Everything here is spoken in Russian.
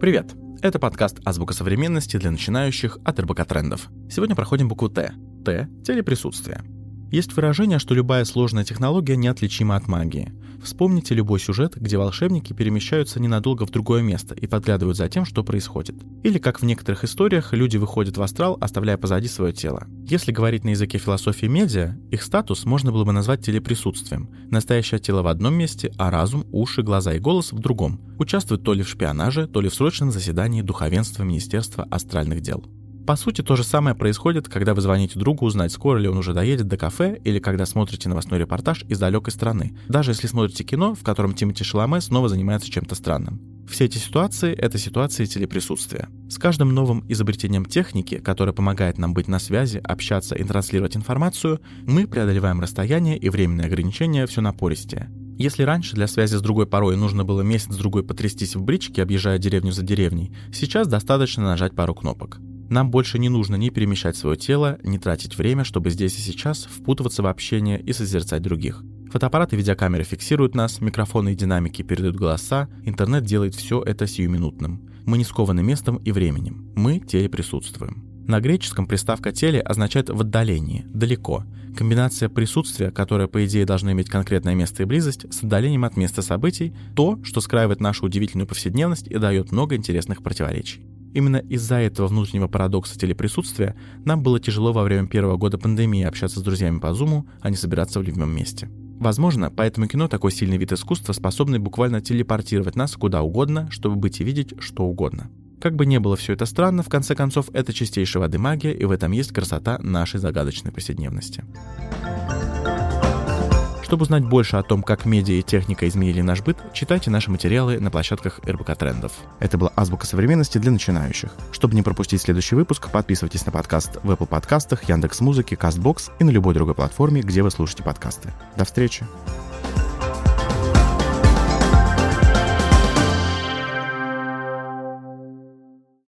Привет! Это подкаст «Азбука современности» для начинающих от РБК Трендов. Сегодня проходим букву Т. Т – телеприсутствие. Есть выражение, что любая сложная технология неотличима от магии. Вспомните любой сюжет, где волшебники перемещаются ненадолго в другое место и подглядывают за тем, что происходит. Или как в некоторых историях люди выходят в астрал, оставляя позади свое тело. Если говорить на языке философии медиа, их статус можно было бы назвать телеприсутствием. Настоящее тело в одном месте, а разум, уши, глаза и голос в другом. Участвуют то ли в шпионаже, то ли в срочном заседании духовенства Министерства астральных дел. По сути, то же самое происходит, когда вы звоните другу узнать, скоро ли он уже доедет до кафе, или когда смотрите новостной репортаж из далекой страны. Даже если смотрите кино, в котором Тимати Шаломе снова занимается чем-то странным. Все эти ситуации — это ситуации телеприсутствия. С каждым новым изобретением техники, которая помогает нам быть на связи, общаться и транслировать информацию, мы преодолеваем расстояние и временные ограничения все напористее. Если раньше для связи с другой порой нужно было месяц-другой потрястись в бричке, объезжая деревню за деревней, сейчас достаточно нажать пару кнопок. Нам больше не нужно ни перемещать свое тело, ни тратить время, чтобы здесь и сейчас впутываться в общение и созерцать других. Фотоаппараты и видеокамеры фиксируют нас, микрофоны и динамики передают голоса, интернет делает все это сиюминутным. Мы не скованы местом и временем, мы телеприсутствуем. На греческом приставка «теле» означает «в отдалении», «далеко». Комбинация присутствия, которая, по идее, должна иметь конкретное место и близость, с отдалением от места событий – то, что скраивает нашу удивительную повседневность и дает много интересных противоречий. Именно из-за этого внутреннего парадокса телеприсутствия нам было тяжело во время первого года пандемии общаться с друзьями по Зуму, а не собираться в любимом месте. Возможно, поэтому кино такой сильный вид искусства, способный буквально телепортировать нас куда угодно, чтобы быть и видеть что угодно. Как бы ни было все это странно, в конце концов, это чистейшая воды магия, и в этом есть красота нашей загадочной повседневности. Чтобы узнать больше о том, как медиа и техника изменили наш быт, читайте наши материалы на площадках РБК Трендов. Это была азбука современности для начинающих. Чтобы не пропустить следующий выпуск, подписывайтесь на подкаст в Apple подкастах, Яндекс.Музыке, Castbox и на любой другой платформе, где вы слушаете подкасты. До встречи!